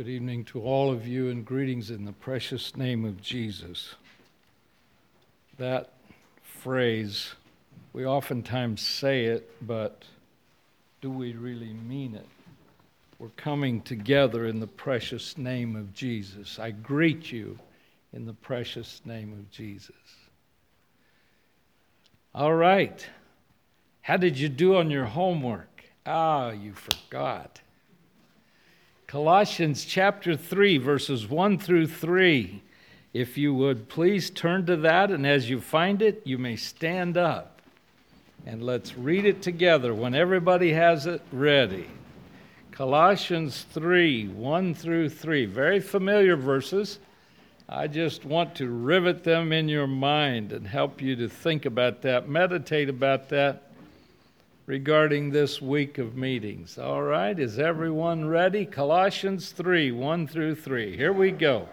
Good evening to all of you and greetings in the precious name of Jesus. That phrase, we oftentimes say it, but do we really mean it? We're coming together in the precious name of Jesus. I greet you in the precious name of Jesus. All right. How did you do on your homework? Ah, you forgot. Colossians chapter 3, verses 1 through 3. If you would please turn to that, and as you find it, you may stand up. And let's read it together when everybody has it ready. Colossians 3, 1 through 3. Very familiar verses. I just want to rivet them in your mind and help you to think about that, meditate about that regarding this week of meetings. All right, is everyone ready? Colossians 3 1 through 3. Here we go.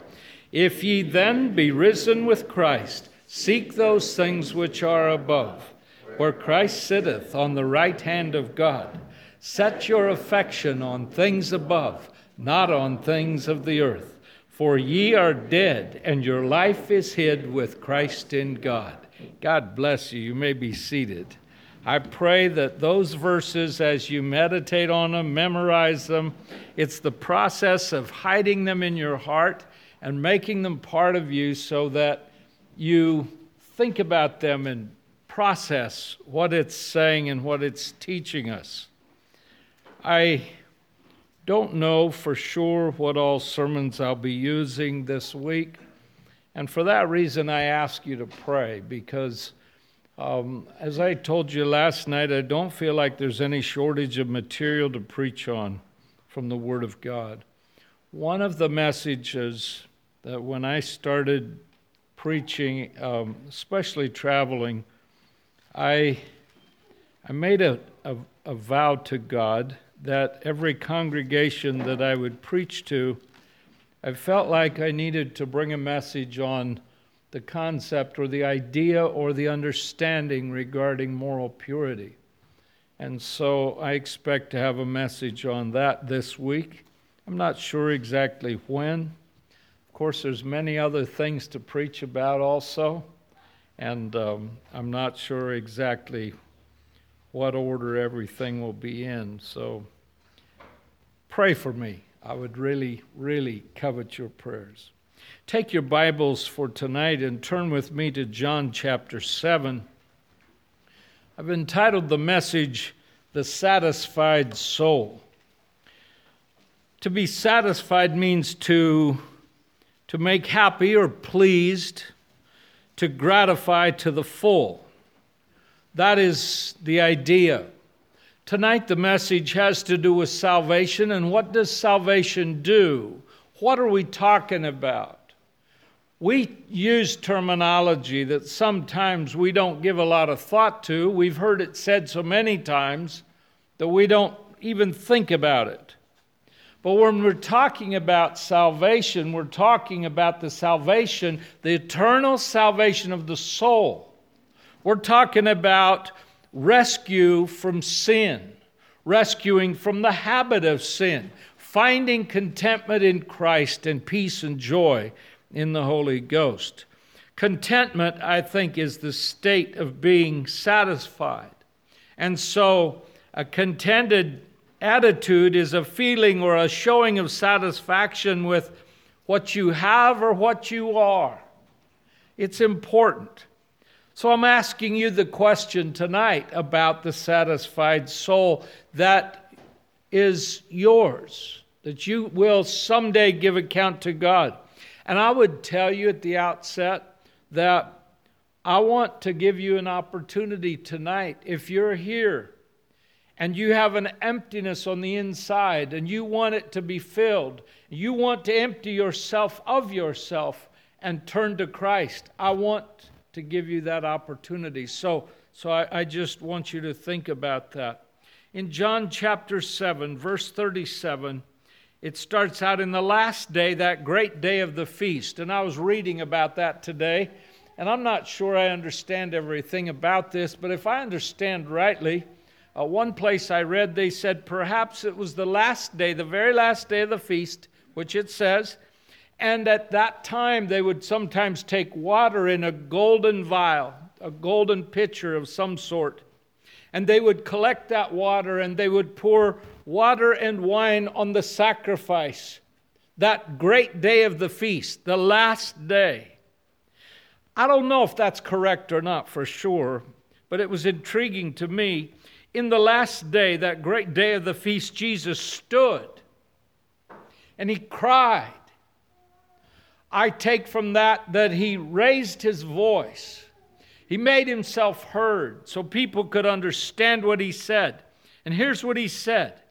If ye then be risen with Christ, seek those things which are above, where Christ sitteth on the right hand of God. Set your affection on things above, not on things of the earth. For ye are dead, and your life is hid with Christ in God. God bless you. You may be seated. I pray that those verses, as you meditate on them, memorize them, it's the process of hiding them in your heart and making them part of you so that you think about them and process what it's saying and what it's teaching us. I don't know for sure what all sermons I'll be using this week, and for that reason, I ask you to pray because um, as I told you last night, I don't feel like there's any shortage of material to preach on from the Word of God. One of the messages that when I started preaching, um, especially traveling, I, I made a, a, a vow to God that every congregation that I would preach to, I felt like I needed to bring a message on the concept or the idea or the understanding regarding moral purity. And so I expect to have a message on that this week. I'm not sure exactly when. Of course, there's many other things to preach about also, and um, I'm not sure exactly what order everything will be in. So pray for me. I would really, really covet your prayers. Take your Bibles for tonight and turn with me to John chapter 7. I've entitled the message, The Satisfied Soul. To be satisfied means to, to make happy or pleased, to gratify to the full. That is the idea. Tonight, the message has to do with salvation, and what does salvation do? What are we talking about? We use terminology that sometimes we don't give a lot of thought to. We've heard it said so many times that we don't even think about it. But when we're talking about salvation, we're talking about the salvation, the eternal salvation of the soul. We're talking about rescue from sin, rescuing from the habit of sin, finding contentment in Christ and peace and joy in the Holy Ghost. Contentment, I think, is the state of being satisfied. And so, a contented attitude is a feeling or a showing of satisfaction with what you have or what you are. It's important. So, I'm asking you the question tonight about the satisfied soul that is yours, that you will someday give account to God. And I would tell you at the outset that I want to give you an opportunity tonight. If you're here and you have an emptiness on the inside and you want it to be filled, you want to empty yourself of yourself and turn to Christ, I want to give you that opportunity. So, so I, I just want you to think about that. In John chapter 7, verse 37, it starts out in the last day, that great day of the feast. And I was reading about that today, and I'm not sure I understand everything about this, but if I understand rightly, uh, one place I read, they said perhaps it was the last day, the very last day of the feast, which it says, and at that time they would sometimes take water in a golden vial, a golden pitcher of some sort. And they would collect that water and they would pour water and wine on the sacrifice, that great day of the feast, the last day. I don't know if that's correct or not for sure, but it was intriguing to me. In the last day, that great day of the feast, Jesus stood and he cried. I take from that that he raised his voice. He made himself heard so people could understand what he said. And here's what he said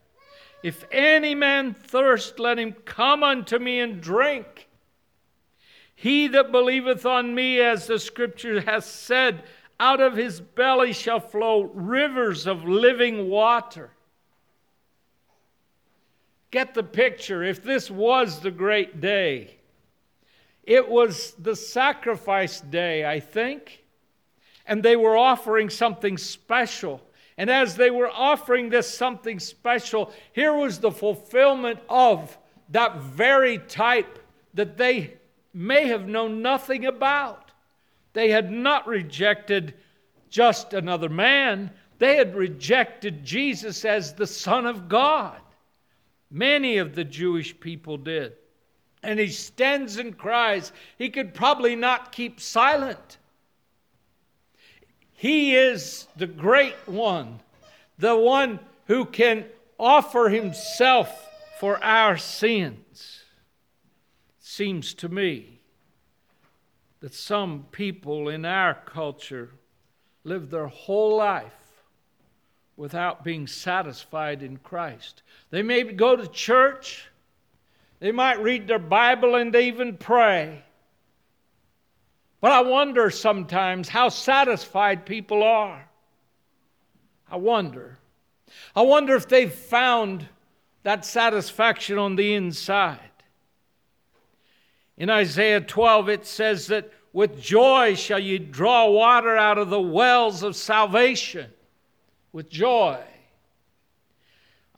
If any man thirst, let him come unto me and drink. He that believeth on me, as the scripture hath said, out of his belly shall flow rivers of living water. Get the picture. If this was the great day, it was the sacrifice day, I think, and they were offering something special. And as they were offering this something special, here was the fulfillment of that very type that they may have known nothing about. They had not rejected just another man, they had rejected Jesus as the Son of God. Many of the Jewish people did. And he stands and cries. He could probably not keep silent. He is the great one, the one who can offer himself for our sins. Seems to me that some people in our culture live their whole life without being satisfied in Christ. They may go to church, they might read their Bible and even pray. But I wonder sometimes how satisfied people are. I wonder. I wonder if they've found that satisfaction on the inside. In Isaiah 12, it says that with joy shall ye draw water out of the wells of salvation. With joy.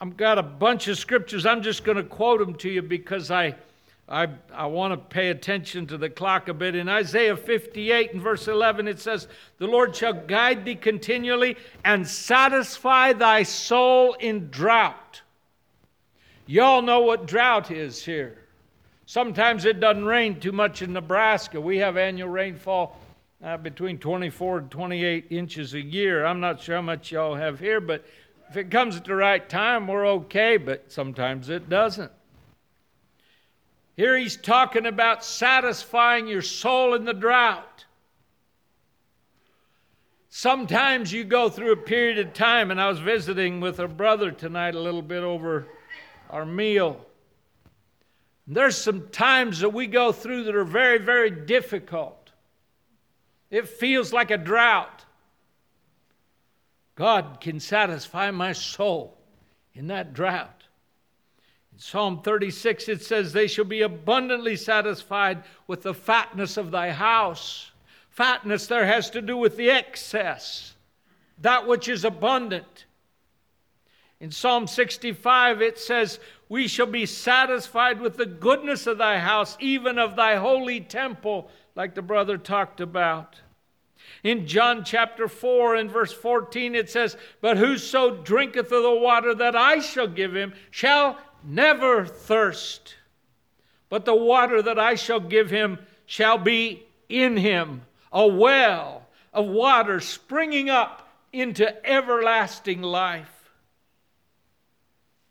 I've got a bunch of scriptures. I'm just going to quote them to you because I, I, I want to pay attention to the clock a bit. In Isaiah 58 and verse 11, it says, The Lord shall guide thee continually and satisfy thy soul in drought. Y'all know what drought is here. Sometimes it doesn't rain too much in Nebraska. We have annual rainfall uh, between 24 and 28 inches a year. I'm not sure how much y'all have here, but if it comes at the right time, we're okay, but sometimes it doesn't. Here he's talking about satisfying your soul in the drought. Sometimes you go through a period of time, and I was visiting with a brother tonight a little bit over our meal. There's some times that we go through that are very, very difficult. It feels like a drought. God can satisfy my soul in that drought. Psalm 36, it says, They shall be abundantly satisfied with the fatness of thy house. Fatness there has to do with the excess, that which is abundant. In Psalm 65, it says, We shall be satisfied with the goodness of thy house, even of thy holy temple, like the brother talked about. In John chapter 4 and verse 14, it says, But whoso drinketh of the water that I shall give him shall never thirst. But the water that I shall give him shall be in him, a well of water springing up into everlasting life.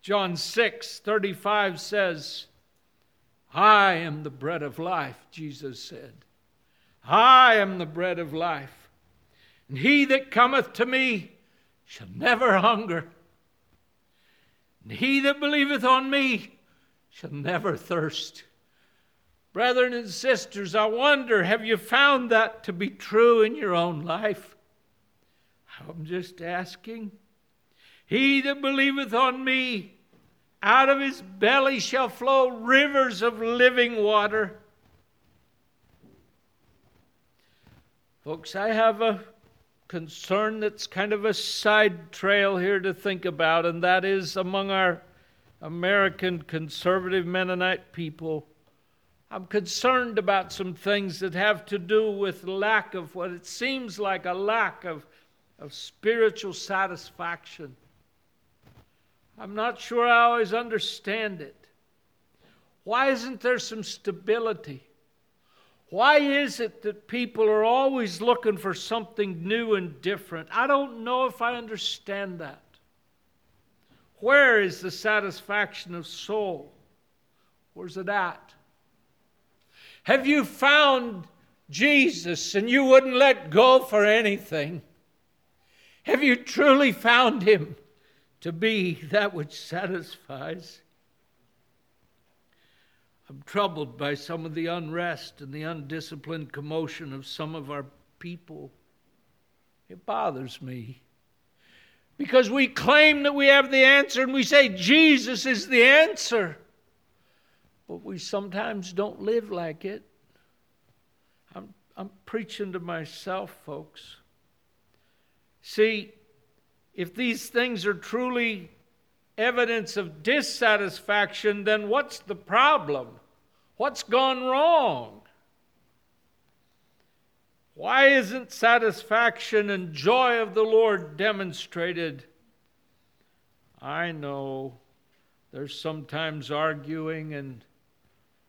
John 6 35 says, I am the bread of life, Jesus said. I am the bread of life. And he that cometh to me shall never hunger. And he that believeth on me shall never thirst. Brethren and sisters, I wonder have you found that to be true in your own life? I'm just asking. He that believeth on me out of his belly shall flow rivers of living water. Folks, I have a concern that's kind of a side trail here to think about, and that is among our American conservative Mennonite people, I'm concerned about some things that have to do with lack of what it seems like a lack of, of spiritual satisfaction. I'm not sure I always understand it. Why isn't there some stability? Why is it that people are always looking for something new and different? I don't know if I understand that. Where is the satisfaction of soul? Where's it at? Have you found Jesus and you wouldn't let go for anything? Have you truly found him to be that which satisfies? I'm troubled by some of the unrest and the undisciplined commotion of some of our people. It bothers me. Because we claim that we have the answer and we say Jesus is the answer. But we sometimes don't live like it. I'm, I'm preaching to myself, folks. See, if these things are truly evidence of dissatisfaction, then what's the problem? What's gone wrong? Why isn't satisfaction and joy of the Lord demonstrated? I know there's sometimes arguing and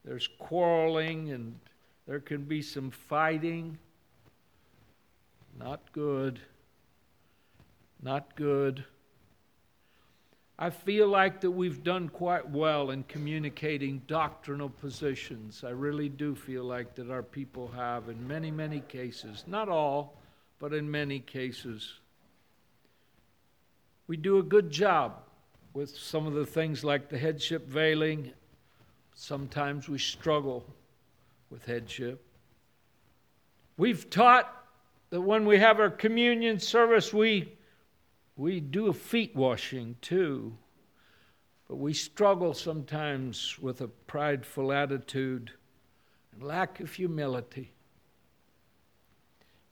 there's quarreling and there can be some fighting. Not good. Not good. I feel like that we've done quite well in communicating doctrinal positions. I really do feel like that our people have in many, many cases. Not all, but in many cases. We do a good job with some of the things like the headship veiling. Sometimes we struggle with headship. We've taught that when we have our communion service, we we do a feet washing too, but we struggle sometimes with a prideful attitude and lack of humility.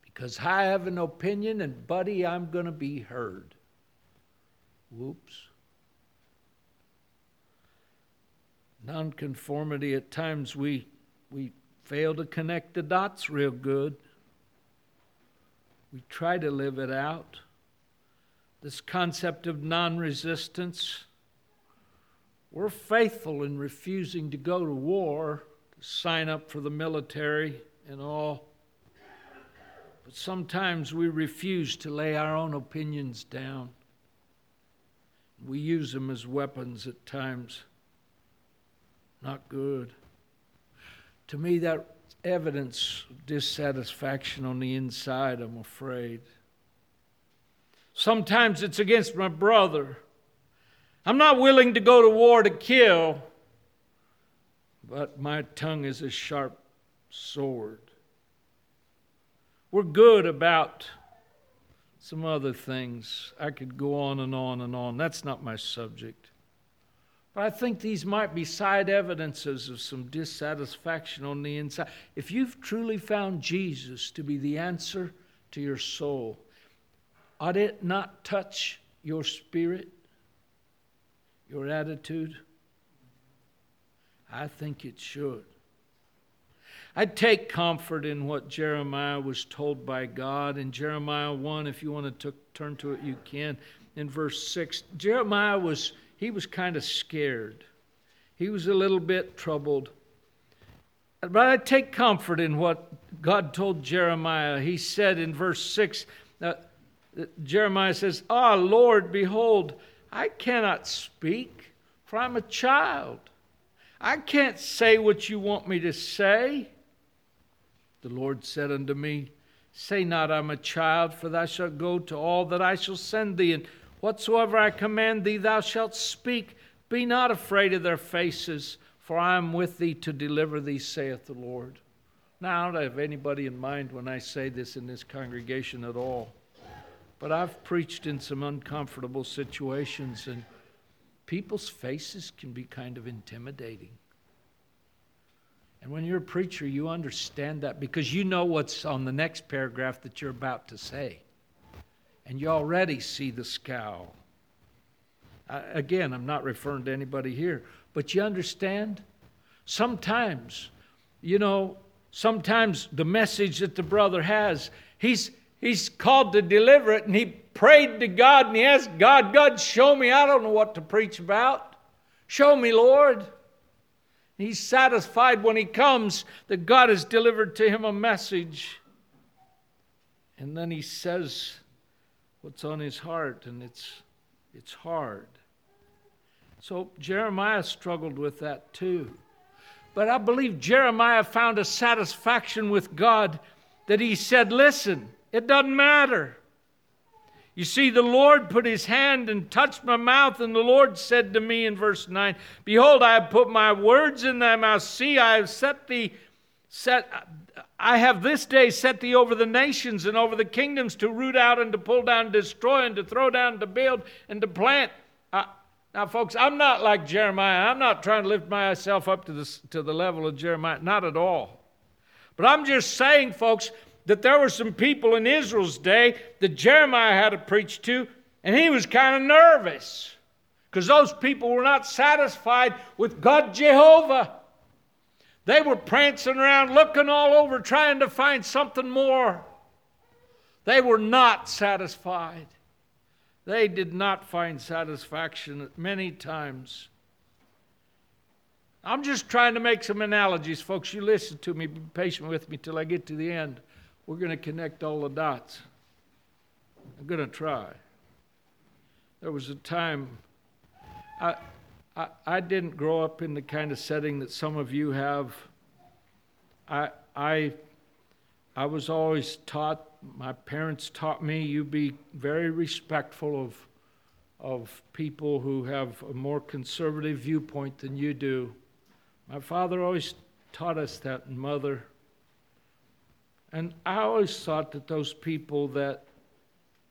Because I have an opinion, and buddy, I'm going to be heard. Whoops. Nonconformity, at times we, we fail to connect the dots real good. We try to live it out this concept of non resistance. We're faithful in refusing to go to war, to sign up for the military and all. But sometimes we refuse to lay our own opinions down. We use them as weapons at times. Not good. To me, that evidence of dissatisfaction on the inside, I'm afraid. Sometimes it's against my brother. I'm not willing to go to war to kill, but my tongue is a sharp sword. We're good about some other things. I could go on and on and on. That's not my subject. But I think these might be side evidences of some dissatisfaction on the inside. If you've truly found Jesus to be the answer to your soul, Ought it not touch your spirit, your attitude? I think it should. I take comfort in what Jeremiah was told by God. In Jeremiah 1, if you want to t- turn to it, you can. In verse 6, Jeremiah was, he was kind of scared. He was a little bit troubled. But I take comfort in what God told Jeremiah. He said in verse 6, uh, Jeremiah says, Ah, Lord, behold, I cannot speak, for I'm a child. I can't say what you want me to say. The Lord said unto me, Say not, I'm a child, for thou shalt go to all that I shall send thee, and whatsoever I command thee, thou shalt speak. Be not afraid of their faces, for I am with thee to deliver thee, saith the Lord. Now, I don't have anybody in mind when I say this in this congregation at all. But I've preached in some uncomfortable situations, and people's faces can be kind of intimidating. And when you're a preacher, you understand that because you know what's on the next paragraph that you're about to say. And you already see the scowl. I, again, I'm not referring to anybody here, but you understand? Sometimes, you know, sometimes the message that the brother has, he's, he's called to deliver it, and he prayed to God and he asked God, God, show me. I don't know what to preach about. Show me, Lord. He's satisfied when he comes that God has delivered to him a message. And then he says what's on his heart, and it's, it's hard. So Jeremiah struggled with that too. But I believe Jeremiah found a satisfaction with God that he said, Listen, it doesn't matter. You see, the Lord put his hand and touched my mouth, and the Lord said to me in verse 9, Behold, I have put my words in thy mouth. See, I have set thee, set, I have this day set thee over the nations and over the kingdoms to root out and to pull down, destroy, and to throw down, to build, and to plant. Now, folks, I'm not like Jeremiah. I'm not trying to lift myself up to the, to the level of Jeremiah, not at all. But I'm just saying, folks, that there were some people in Israel's day that Jeremiah had to preach to, and he was kind of nervous because those people were not satisfied with God Jehovah. They were prancing around, looking all over, trying to find something more. They were not satisfied. They did not find satisfaction many times. I'm just trying to make some analogies, folks. You listen to me, be patient with me till I get to the end. We're going to connect all the dots. I'm going to try. There was a time I, I, I didn't grow up in the kind of setting that some of you have. I, I, I was always taught, my parents taught me, you be very respectful of, of people who have a more conservative viewpoint than you do. My father always taught us that, and mother. And I always thought that those people that,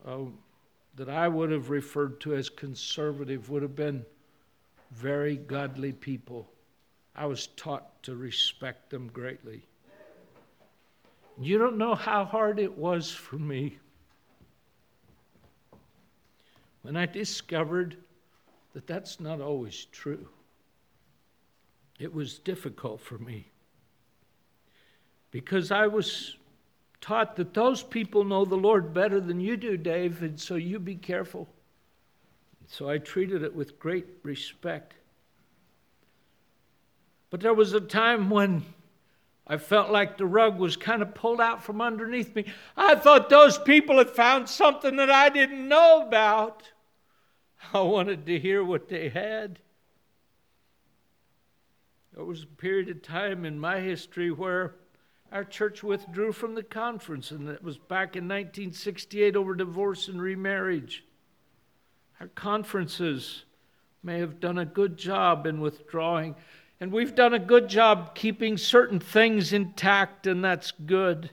uh, that I would have referred to as conservative would have been very godly people. I was taught to respect them greatly. You don't know how hard it was for me when I discovered that that's not always true. It was difficult for me because I was taught that those people know the Lord better than you do, Dave, and so you be careful. So I treated it with great respect. But there was a time when I felt like the rug was kind of pulled out from underneath me. I thought those people had found something that I didn't know about. I wanted to hear what they had. There was a period of time in my history where our church withdrew from the conference, and it was back in 1968 over divorce and remarriage. Our conferences may have done a good job in withdrawing, and we've done a good job keeping certain things intact, and that's good.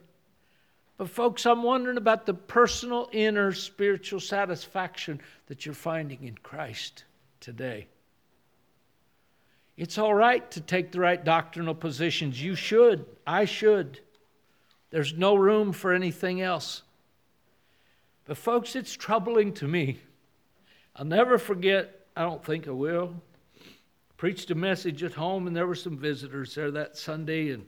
But, folks, I'm wondering about the personal inner spiritual satisfaction that you're finding in Christ today. It's all right to take the right doctrinal positions. You should. I should. There's no room for anything else. But, folks, it's troubling to me. I'll never forget, I don't think I will. Preached a message at home, and there were some visitors there that Sunday, and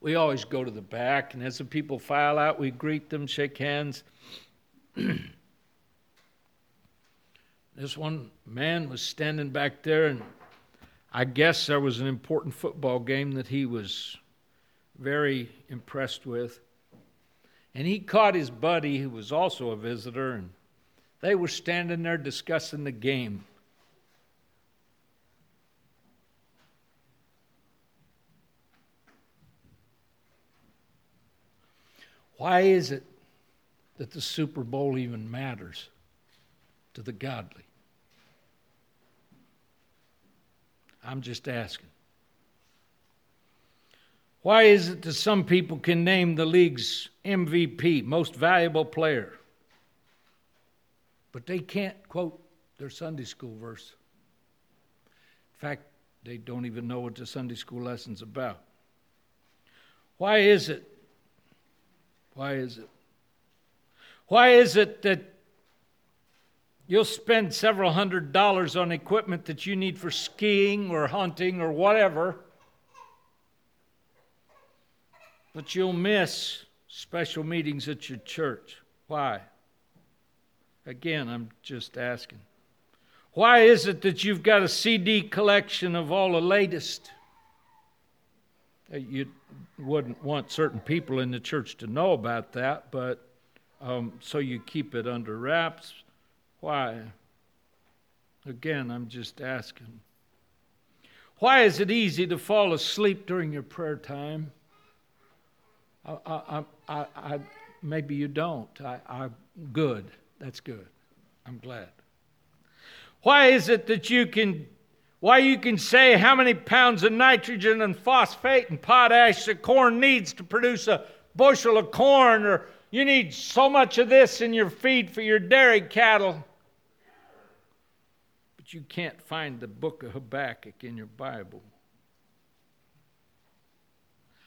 we always go to the back, and as the people file out, we greet them, shake hands. this one man was standing back there, and I guess there was an important football game that he was very impressed with. And he caught his buddy, who was also a visitor, and they were standing there discussing the game. Why is it that the Super Bowl even matters to the godly? I'm just asking. Why is it that some people can name the league's MVP, most valuable player, but they can't quote their Sunday school verse? In fact, they don't even know what the Sunday school lesson's about. Why is it? Why is it? Why is it that You'll spend several hundred dollars on equipment that you need for skiing or hunting or whatever. But you'll miss special meetings at your church. Why? Again, I'm just asking. Why is it that you've got a CD collection of all the latest? Uh, you wouldn't want certain people in the church to know about that, but um, so you keep it under wraps. Why? Again, I'm just asking. Why is it easy to fall asleep during your prayer time? I, I, I, I maybe you don't. I, I, good. That's good. I'm glad. Why is it that you can, why you can say how many pounds of nitrogen and phosphate and potash the corn needs to produce a bushel of corn, or you need so much of this in your feed for your dairy cattle? You can't find the book of Habakkuk in your Bible.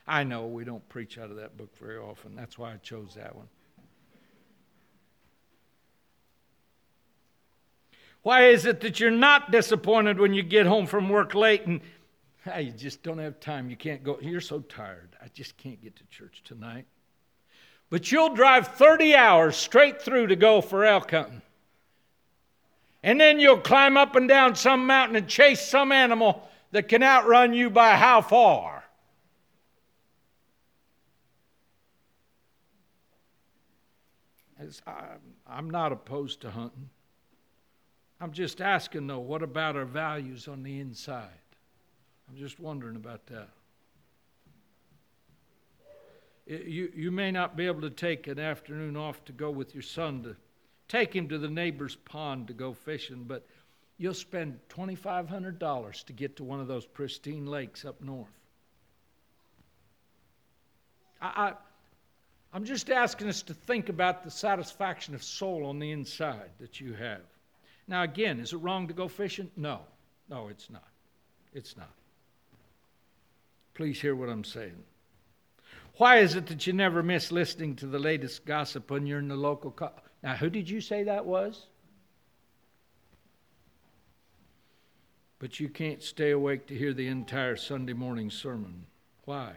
I know we don't preach out of that book very often. That's why I chose that one. Why is it that you're not disappointed when you get home from work late and hey, you just don't have time? You can't go. You're so tired. I just can't get to church tonight. But you'll drive 30 hours straight through to go for elk hunting. And then you'll climb up and down some mountain and chase some animal that can outrun you by how far? I'm not opposed to hunting. I'm just asking, though, what about our values on the inside? I'm just wondering about that. You, you may not be able to take an afternoon off to go with your son to Take him to the neighbor's pond to go fishing, but you'll spend $2,500 to get to one of those pristine lakes up north. I, I, am just asking us to think about the satisfaction of soul on the inside that you have. Now, again, is it wrong to go fishing? No. No, it's not. It's not. Please hear what I'm saying. Why is it that you never miss listening to the latest gossip when you're in the local? Co- now, who did you say that was? But you can't stay awake to hear the entire Sunday morning sermon. Why?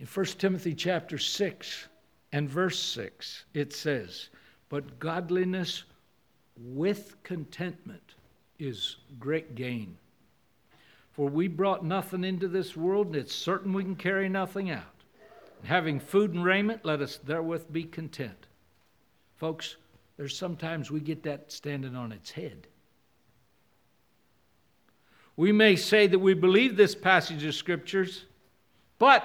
In 1 Timothy chapter 6 and verse 6, it says, But godliness with contentment is great gain. For we brought nothing into this world, and it's certain we can carry nothing out. And having food and raiment, let us therewith be content. Folks, there's sometimes we get that standing on its head. We may say that we believe this passage of scriptures, but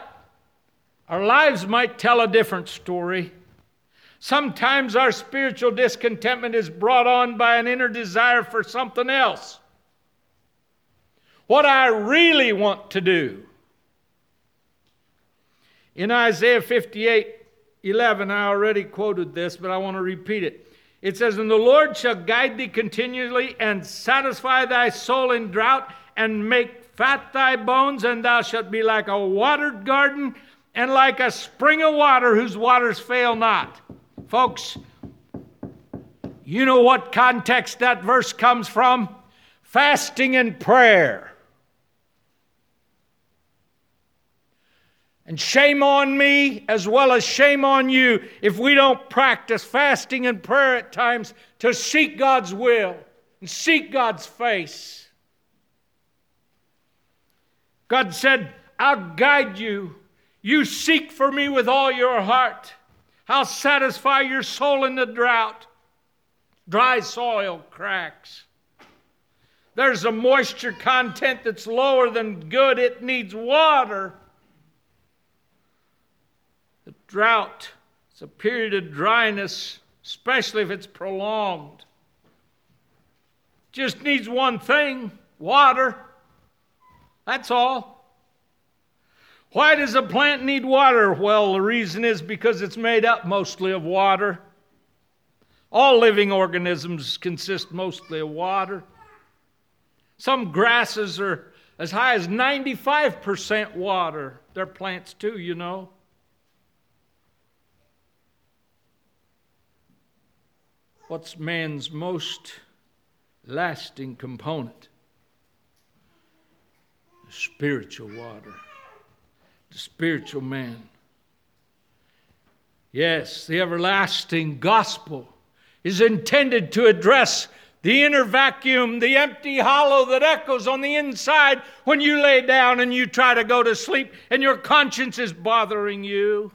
our lives might tell a different story. Sometimes our spiritual discontentment is brought on by an inner desire for something else. What I really want to do. In Isaiah 58, 11, I already quoted this, but I want to repeat it. It says, And the Lord shall guide thee continually and satisfy thy soul in drought and make fat thy bones, and thou shalt be like a watered garden and like a spring of water whose waters fail not. Folks, you know what context that verse comes from? Fasting and prayer. And shame on me as well as shame on you if we don't practice fasting and prayer at times to seek God's will and seek God's face. God said, I'll guide you. You seek for me with all your heart. I'll satisfy your soul in the drought. Dry soil cracks. There's a moisture content that's lower than good, it needs water. Drought is a period of dryness, especially if it's prolonged. Just needs one thing water. That's all. Why does a plant need water? Well, the reason is because it's made up mostly of water. All living organisms consist mostly of water. Some grasses are as high as 95% water. They're plants too, you know. What's man's most lasting component? The spiritual water, the spiritual man. Yes, the everlasting gospel is intended to address the inner vacuum, the empty hollow that echoes on the inside when you lay down and you try to go to sleep and your conscience is bothering you.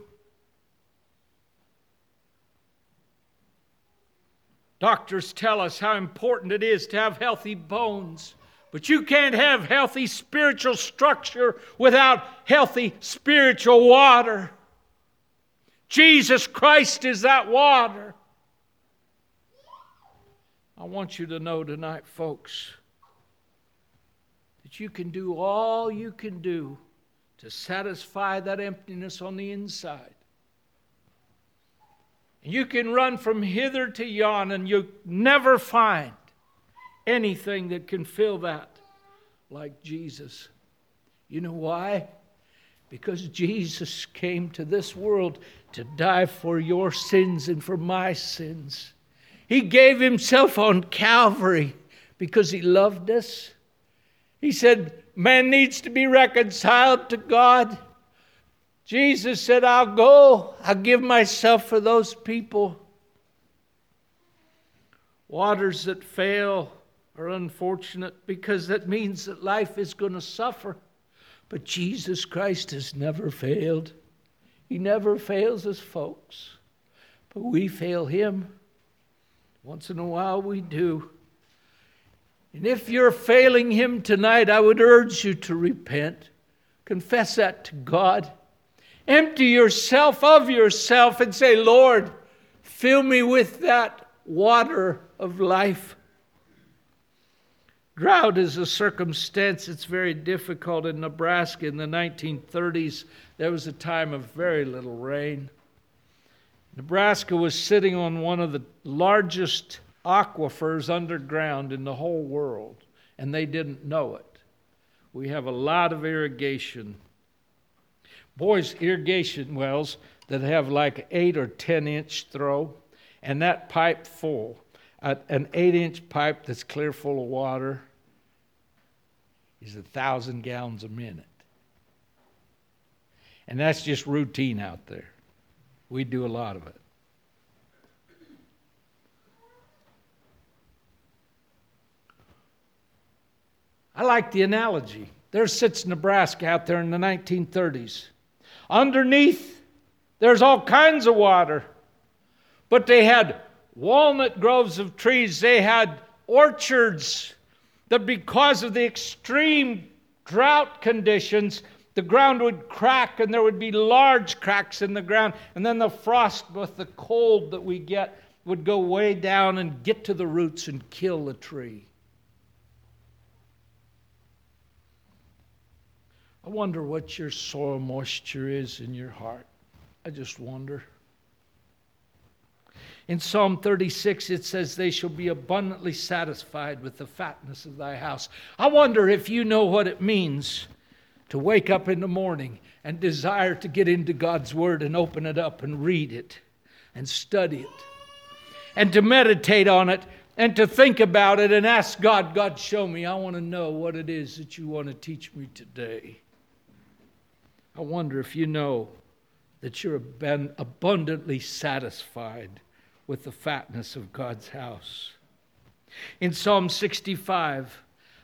Doctors tell us how important it is to have healthy bones. But you can't have healthy spiritual structure without healthy spiritual water. Jesus Christ is that water. I want you to know tonight, folks, that you can do all you can do to satisfy that emptiness on the inside. You can run from hither to yon and you never find anything that can fill that like Jesus. You know why? Because Jesus came to this world to die for your sins and for my sins. He gave himself on Calvary because he loved us. He said, Man needs to be reconciled to God. Jesus said, I'll go, I'll give myself for those people. Waters that fail are unfortunate because that means that life is going to suffer. But Jesus Christ has never failed. He never fails us, folks. But we fail Him. Once in a while we do. And if you're failing Him tonight, I would urge you to repent. Confess that to God. Empty yourself of yourself and say, Lord, fill me with that water of life. Drought is a circumstance that's very difficult in Nebraska. In the 1930s, there was a time of very little rain. Nebraska was sitting on one of the largest aquifers underground in the whole world, and they didn't know it. We have a lot of irrigation. Boys, irrigation wells that have like eight or ten inch throw, and that pipe full, uh, an eight inch pipe that's clear full of water, is a thousand gallons a minute. And that's just routine out there. We do a lot of it. I like the analogy. There sits Nebraska out there in the 1930s. Underneath, there's all kinds of water. But they had walnut groves of trees, they had orchards that because of the extreme drought conditions, the ground would crack and there would be large cracks in the ground. And then the frost with the cold that we get would go way down and get to the roots and kill the tree. I wonder what your soil moisture is in your heart. I just wonder. In Psalm 36, it says, They shall be abundantly satisfied with the fatness of thy house. I wonder if you know what it means to wake up in the morning and desire to get into God's Word and open it up and read it and study it and to meditate on it and to think about it and ask God, God, show me. I want to know what it is that you want to teach me today. I wonder if you know that you're abundantly satisfied with the fatness of God's house. In Psalm 65,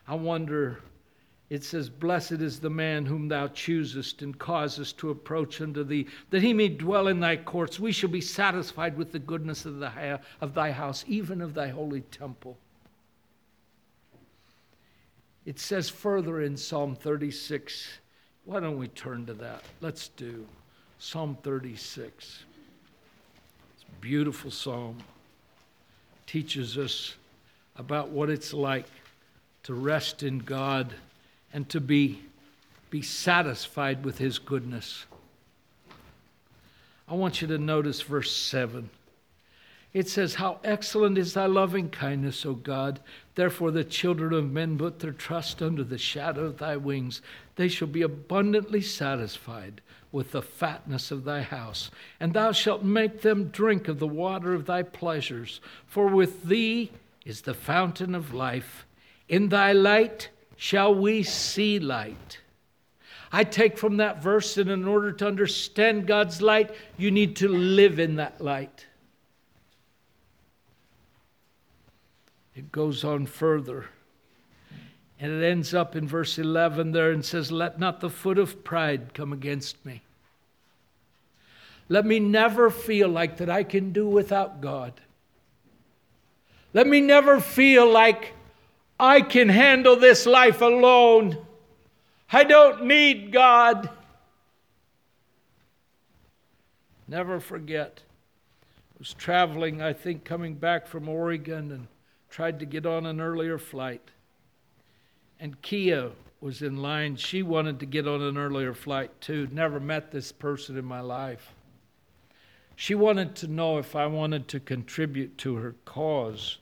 I wonder, it says, Blessed is the man whom thou choosest and causest to approach unto thee, that he may dwell in thy courts. We shall be satisfied with the goodness of, the, of thy house, even of thy holy temple. It says further in Psalm 36, why don't we turn to that? Let's do Psalm 36 It's a beautiful psalm. Teaches us about what it's like to rest in God and to be, be satisfied with His goodness. I want you to notice verse 7. It says, How excellent is thy loving kindness, O God. Therefore, the children of men put their trust under the shadow of thy wings. They shall be abundantly satisfied with the fatness of thy house, and thou shalt make them drink of the water of thy pleasures. For with thee is the fountain of life. In thy light shall we see light. I take from that verse that in order to understand God's light, you need to live in that light. It goes on further. And it ends up in verse 11 there and says, Let not the foot of pride come against me. Let me never feel like that I can do without God. Let me never feel like I can handle this life alone. I don't need God. Never forget. I was traveling, I think, coming back from Oregon and tried to get on an earlier flight. And Kia was in line. She wanted to get on an earlier flight too. Never met this person in my life. She wanted to know if I wanted to contribute to her cause.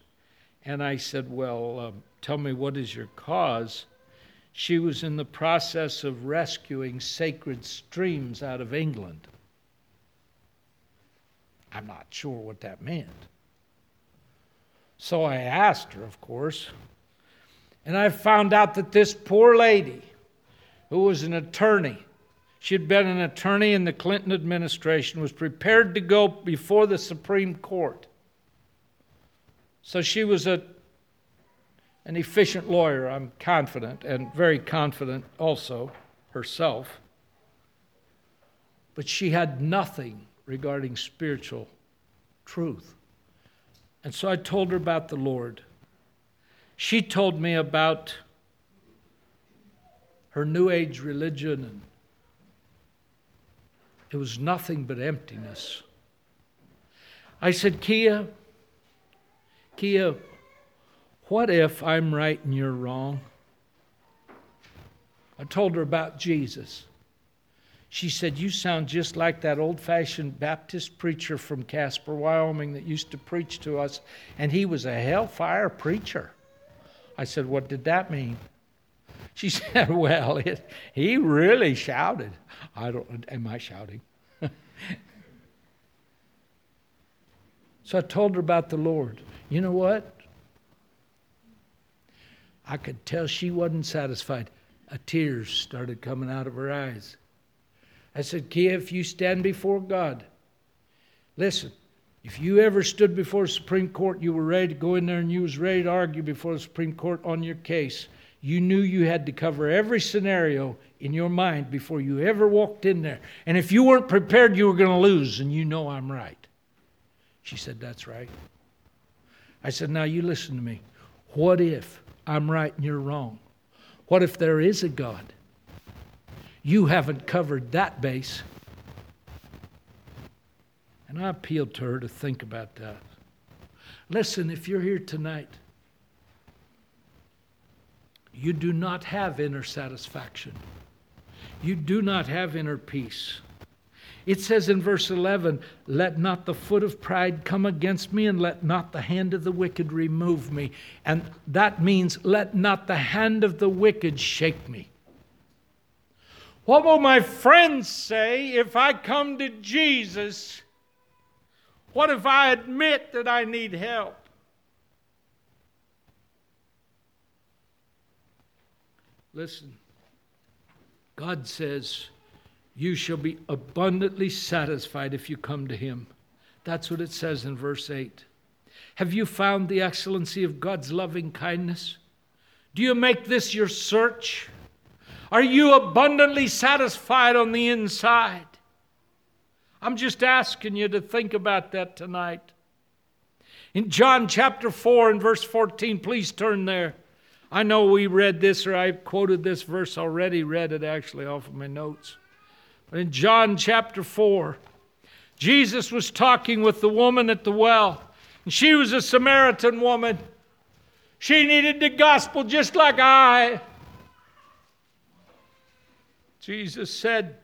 And I said, Well, um, tell me what is your cause? She was in the process of rescuing sacred streams out of England. I'm not sure what that meant. So I asked her, of course. And I found out that this poor lady, who was an attorney, she had been an attorney in the Clinton administration, was prepared to go before the Supreme Court. So she was a, an efficient lawyer, I'm confident, and very confident also herself. But she had nothing regarding spiritual truth. And so I told her about the Lord. She told me about her New Age religion, and it was nothing but emptiness. I said, Kia, Kia, what if I'm right and you're wrong? I told her about Jesus. She said, You sound just like that old fashioned Baptist preacher from Casper, Wyoming that used to preach to us, and he was a hellfire preacher. I said, What did that mean? She said, Well, it, he really shouted. I don't, am I shouting? so I told her about the Lord. You know what? I could tell she wasn't satisfied. A tears started coming out of her eyes. I said, Kia, if you stand before God, listen, if you ever stood before the Supreme Court, you were ready to go in there and you was ready to argue before the Supreme Court on your case, you knew you had to cover every scenario in your mind before you ever walked in there. And if you weren't prepared, you were going to lose, and you know I'm right. She said, That's right. I said, Now you listen to me. What if I'm right and you're wrong? What if there is a God? You haven't covered that base. And I appealed to her to think about that. Listen, if you're here tonight, you do not have inner satisfaction. You do not have inner peace. It says in verse 11, Let not the foot of pride come against me, and let not the hand of the wicked remove me. And that means, Let not the hand of the wicked shake me. What will my friends say if I come to Jesus? What if I admit that I need help? Listen, God says, You shall be abundantly satisfied if you come to Him. That's what it says in verse 8. Have you found the excellency of God's loving kindness? Do you make this your search? Are you abundantly satisfied on the inside? I'm just asking you to think about that tonight. In John chapter 4 and verse 14, please turn there. I know we read this, or I've quoted this verse already, read it actually off of my notes. But in John chapter 4, Jesus was talking with the woman at the well, and she was a Samaritan woman. She needed the gospel just like I. Jesus said,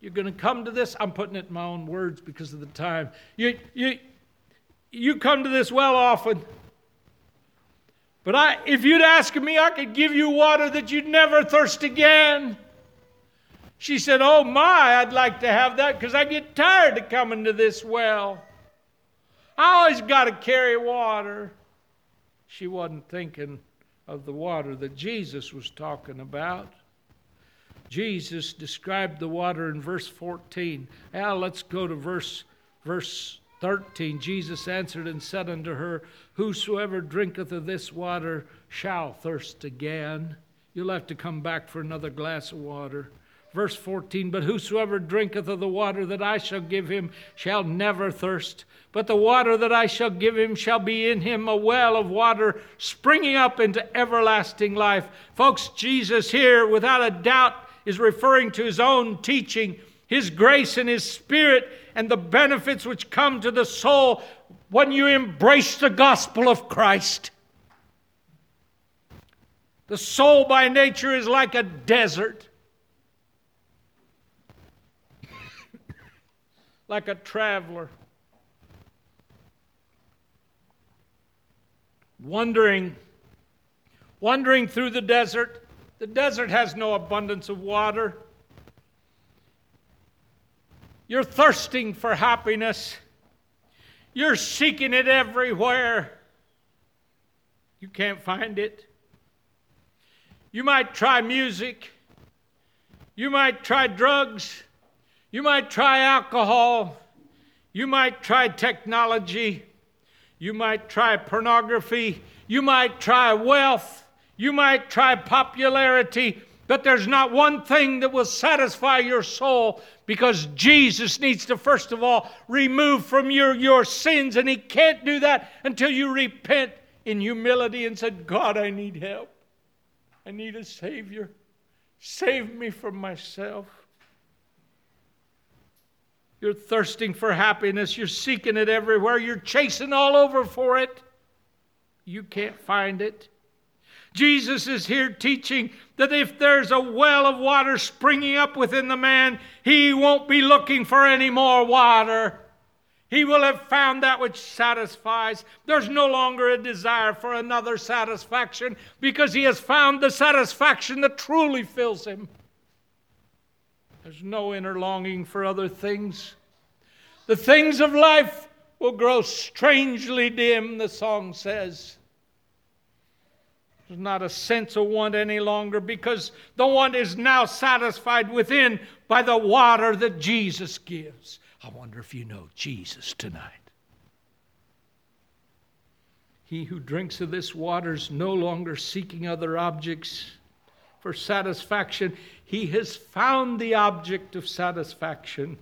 You're going to come to this. I'm putting it in my own words because of the time. You, you, you come to this well often. But I, if you'd ask me, I could give you water that you'd never thirst again. She said, Oh my, I'd like to have that because I get tired of coming to this well. I always got to carry water. She wasn't thinking of the water that Jesus was talking about. Jesus described the water in verse 14. Now let's go to verse verse 13. Jesus answered and said unto her, Whosoever drinketh of this water shall thirst again. You'll have to come back for another glass of water. Verse 14, But whosoever drinketh of the water that I shall give him shall never thirst, but the water that I shall give him shall be in him a well of water springing up into everlasting life. Folks, Jesus here, without a doubt, is referring to his own teaching, his grace and his spirit, and the benefits which come to the soul when you embrace the gospel of Christ. The soul by nature is like a desert. like a traveler, wandering, wandering through the desert. The desert has no abundance of water. You're thirsting for happiness. You're seeking it everywhere. You can't find it. You might try music. You might try drugs. You might try alcohol. You might try technology. You might try pornography. You might try wealth. You might try popularity. But there's not one thing that will satisfy your soul because Jesus needs to, first of all, remove from you your sins. And He can't do that until you repent in humility and said, God, I need help. I need a Savior. Save me from myself. You're thirsting for happiness. You're seeking it everywhere. You're chasing all over for it. You can't find it. Jesus is here teaching that if there's a well of water springing up within the man, he won't be looking for any more water. He will have found that which satisfies. There's no longer a desire for another satisfaction because he has found the satisfaction that truly fills him. There's no inner longing for other things. The things of life will grow strangely dim, the song says. There's not a sense of want any longer because the want is now satisfied within by the water that Jesus gives. I wonder if you know Jesus tonight. He who drinks of this water is no longer seeking other objects for satisfaction. He has found the object of satisfaction.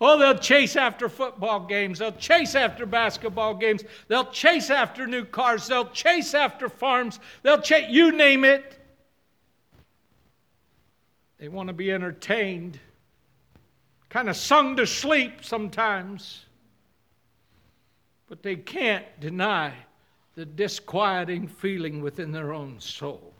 Oh, they'll chase after football games. They'll chase after basketball games. They'll chase after new cars. They'll chase after farms. They'll chase, you name it. They want to be entertained, kind of sung to sleep sometimes. But they can't deny the disquieting feeling within their own soul.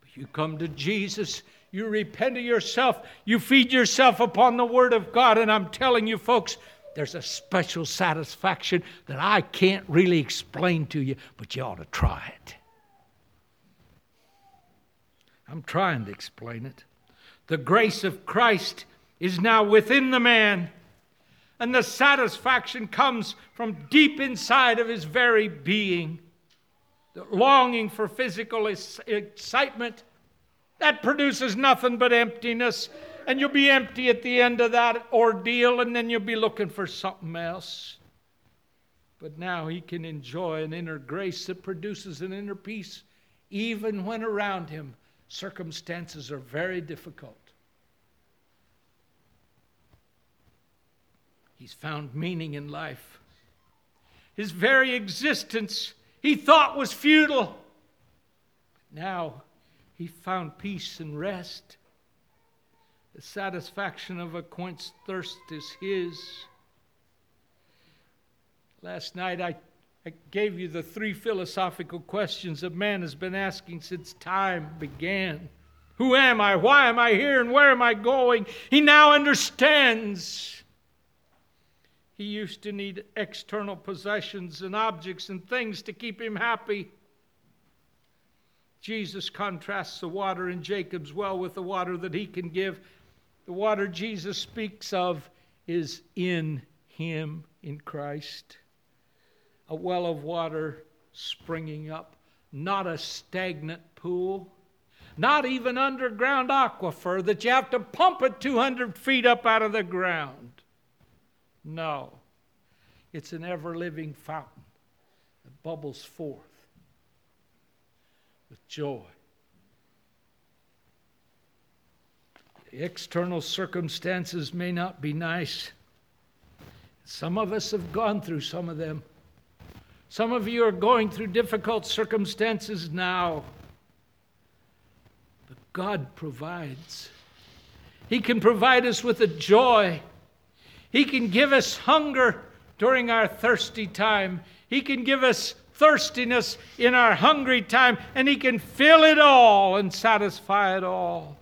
But you come to Jesus, you repent of yourself, you feed yourself upon the Word of God, and I'm telling you, folks, there's a special satisfaction that I can't really explain to you, but you ought to try it. I'm trying to explain it. The grace of Christ is now within the man, and the satisfaction comes from deep inside of his very being The longing for physical excitement, that produces nothing but emptiness. And you'll be empty at the end of that ordeal, and then you'll be looking for something else. But now he can enjoy an inner grace that produces an inner peace, even when around him circumstances are very difficult. He's found meaning in life. His very existence he thought was futile. But now he found peace and rest. The satisfaction of a quenched thirst is his. Last night I, I gave you the three philosophical questions that man has been asking since time began. Who am I? Why am I here? And where am I going? He now understands. He used to need external possessions and objects and things to keep him happy. Jesus contrasts the water in Jacob's well with the water that he can give. The water Jesus speaks of is in him, in Christ. A well of water springing up, not a stagnant pool, not even underground aquifer that you have to pump it 200 feet up out of the ground. No, it's an ever living fountain that bubbles forth with joy. The external circumstances may not be nice. Some of us have gone through some of them. Some of you are going through difficult circumstances now. But God provides. He can provide us with a joy. He can give us hunger during our thirsty time. He can give us thirstiness in our hungry time, and He can fill it all and satisfy it all.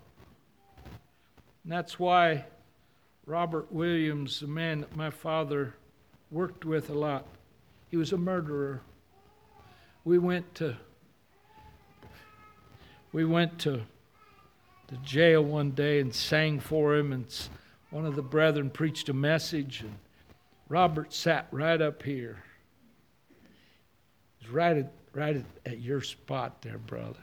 And that's why Robert Williams, the man that my father worked with a lot, he was a murderer. We went to we went to the jail one day and sang for him, and one of the brethren preached a message, and Robert sat right up here. Right at, right at, at your spot there, brother.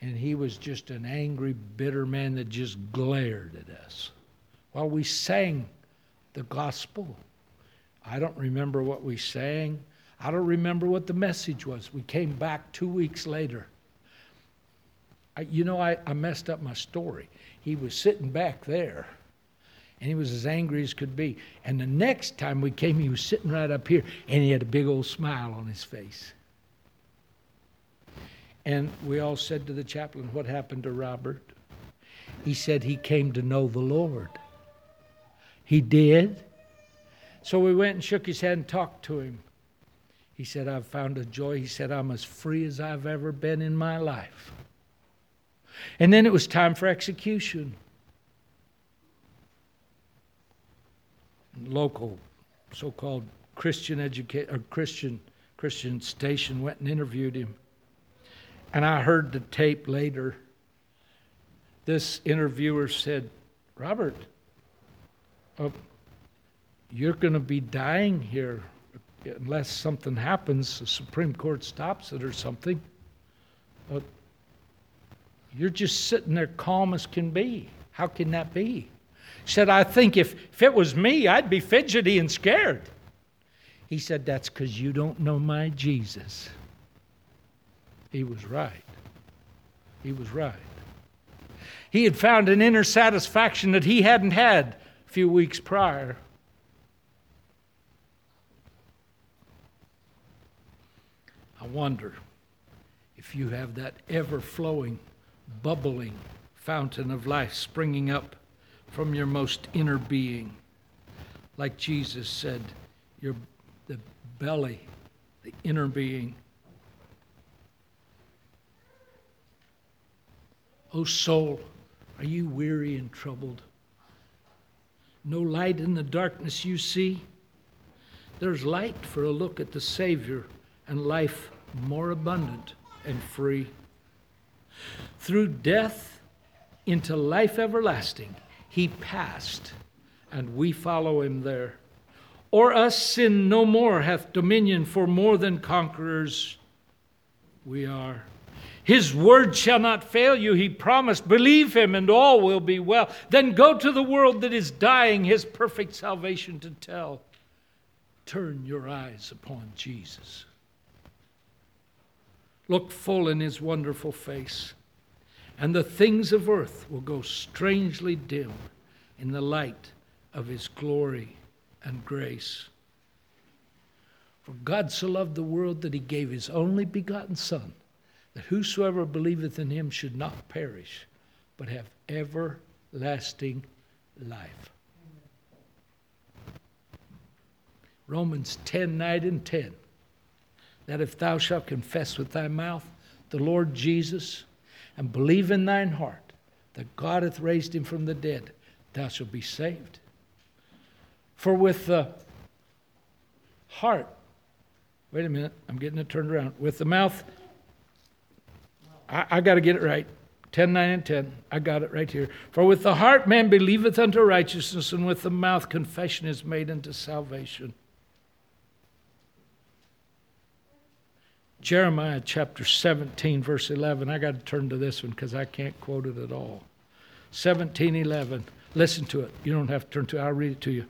And he was just an angry, bitter man that just glared at us while we sang the gospel. I don't remember what we sang. I don't remember what the message was. We came back two weeks later. I, you know, I, I messed up my story. He was sitting back there, and he was as angry as could be. And the next time we came, he was sitting right up here, and he had a big old smile on his face. And we all said to the chaplain, What happened to Robert? He said he came to know the Lord. He did. So we went and shook his hand and talked to him. He said, I've found a joy. He said, I'm as free as I've ever been in my life. And then it was time for execution. Local so-called Christian educate or Christian Christian station went and interviewed him. And I heard the tape later. This interviewer said, Robert, uh, you're going to be dying here unless something happens, the Supreme Court stops it or something. But you're just sitting there calm as can be. How can that be? Said, I think if, if it was me, I'd be fidgety and scared. He said, That's because you don't know my Jesus. He was right. He was right. He had found an inner satisfaction that he hadn't had a few weeks prior. I wonder if you have that ever flowing, bubbling fountain of life springing up from your most inner being. Like Jesus said, your the belly, the inner being. O soul, are you weary and troubled? No light in the darkness you see? There's light for a look at the Savior and life more abundant and free. Through death into life everlasting, he passed, and we follow him there. Or us sin no more hath dominion, for more than conquerors we are. His word shall not fail you, he promised. Believe him, and all will be well. Then go to the world that is dying, his perfect salvation to tell. Turn your eyes upon Jesus. Look full in his wonderful face, and the things of earth will go strangely dim in the light of his glory and grace. For God so loved the world that he gave his only begotten Son that whosoever believeth in him should not perish, but have everlasting life. Romans 10 9 and 10. That if thou shalt confess with thy mouth the Lord Jesus and believe in thine heart that God hath raised him from the dead, thou shalt be saved. For with the heart, wait a minute, I'm getting it turned around. With the mouth, I, I got to get it right. 10, 9, and 10. I got it right here. For with the heart man believeth unto righteousness, and with the mouth confession is made unto salvation. Jeremiah chapter 17, verse 11. I got to turn to this one because I can't quote it at all. 17, 11. Listen to it. You don't have to turn to it, I'll read it to you.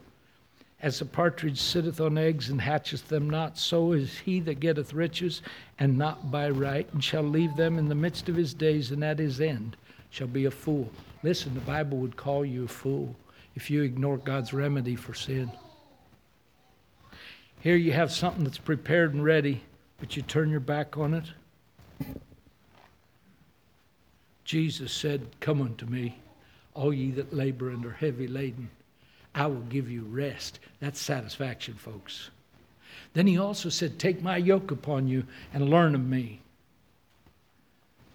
As the partridge sitteth on eggs and hatcheth them not, so is he that getteth riches, and not by right, and shall leave them in the midst of his days, and at his end shall be a fool. Listen, the Bible would call you a fool if you ignore God's remedy for sin. Here you have something that's prepared and ready, but you turn your back on it. Jesus said, Come unto me, all ye that labor and are heavy laden I will give you rest. That's satisfaction, folks. Then he also said, Take my yoke upon you and learn of me.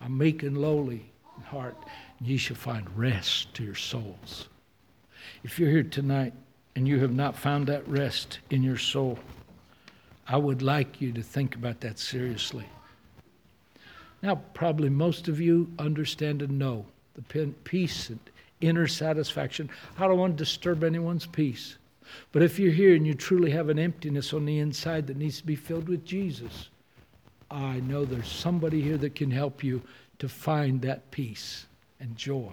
I'm meek and lowly in heart, and ye shall find rest to your souls. If you're here tonight and you have not found that rest in your soul, I would like you to think about that seriously. Now, probably most of you understand and know the peace and inner satisfaction. I don't want to disturb anyone's peace. But if you're here and you truly have an emptiness on the inside that needs to be filled with Jesus, I know there's somebody here that can help you to find that peace and joy.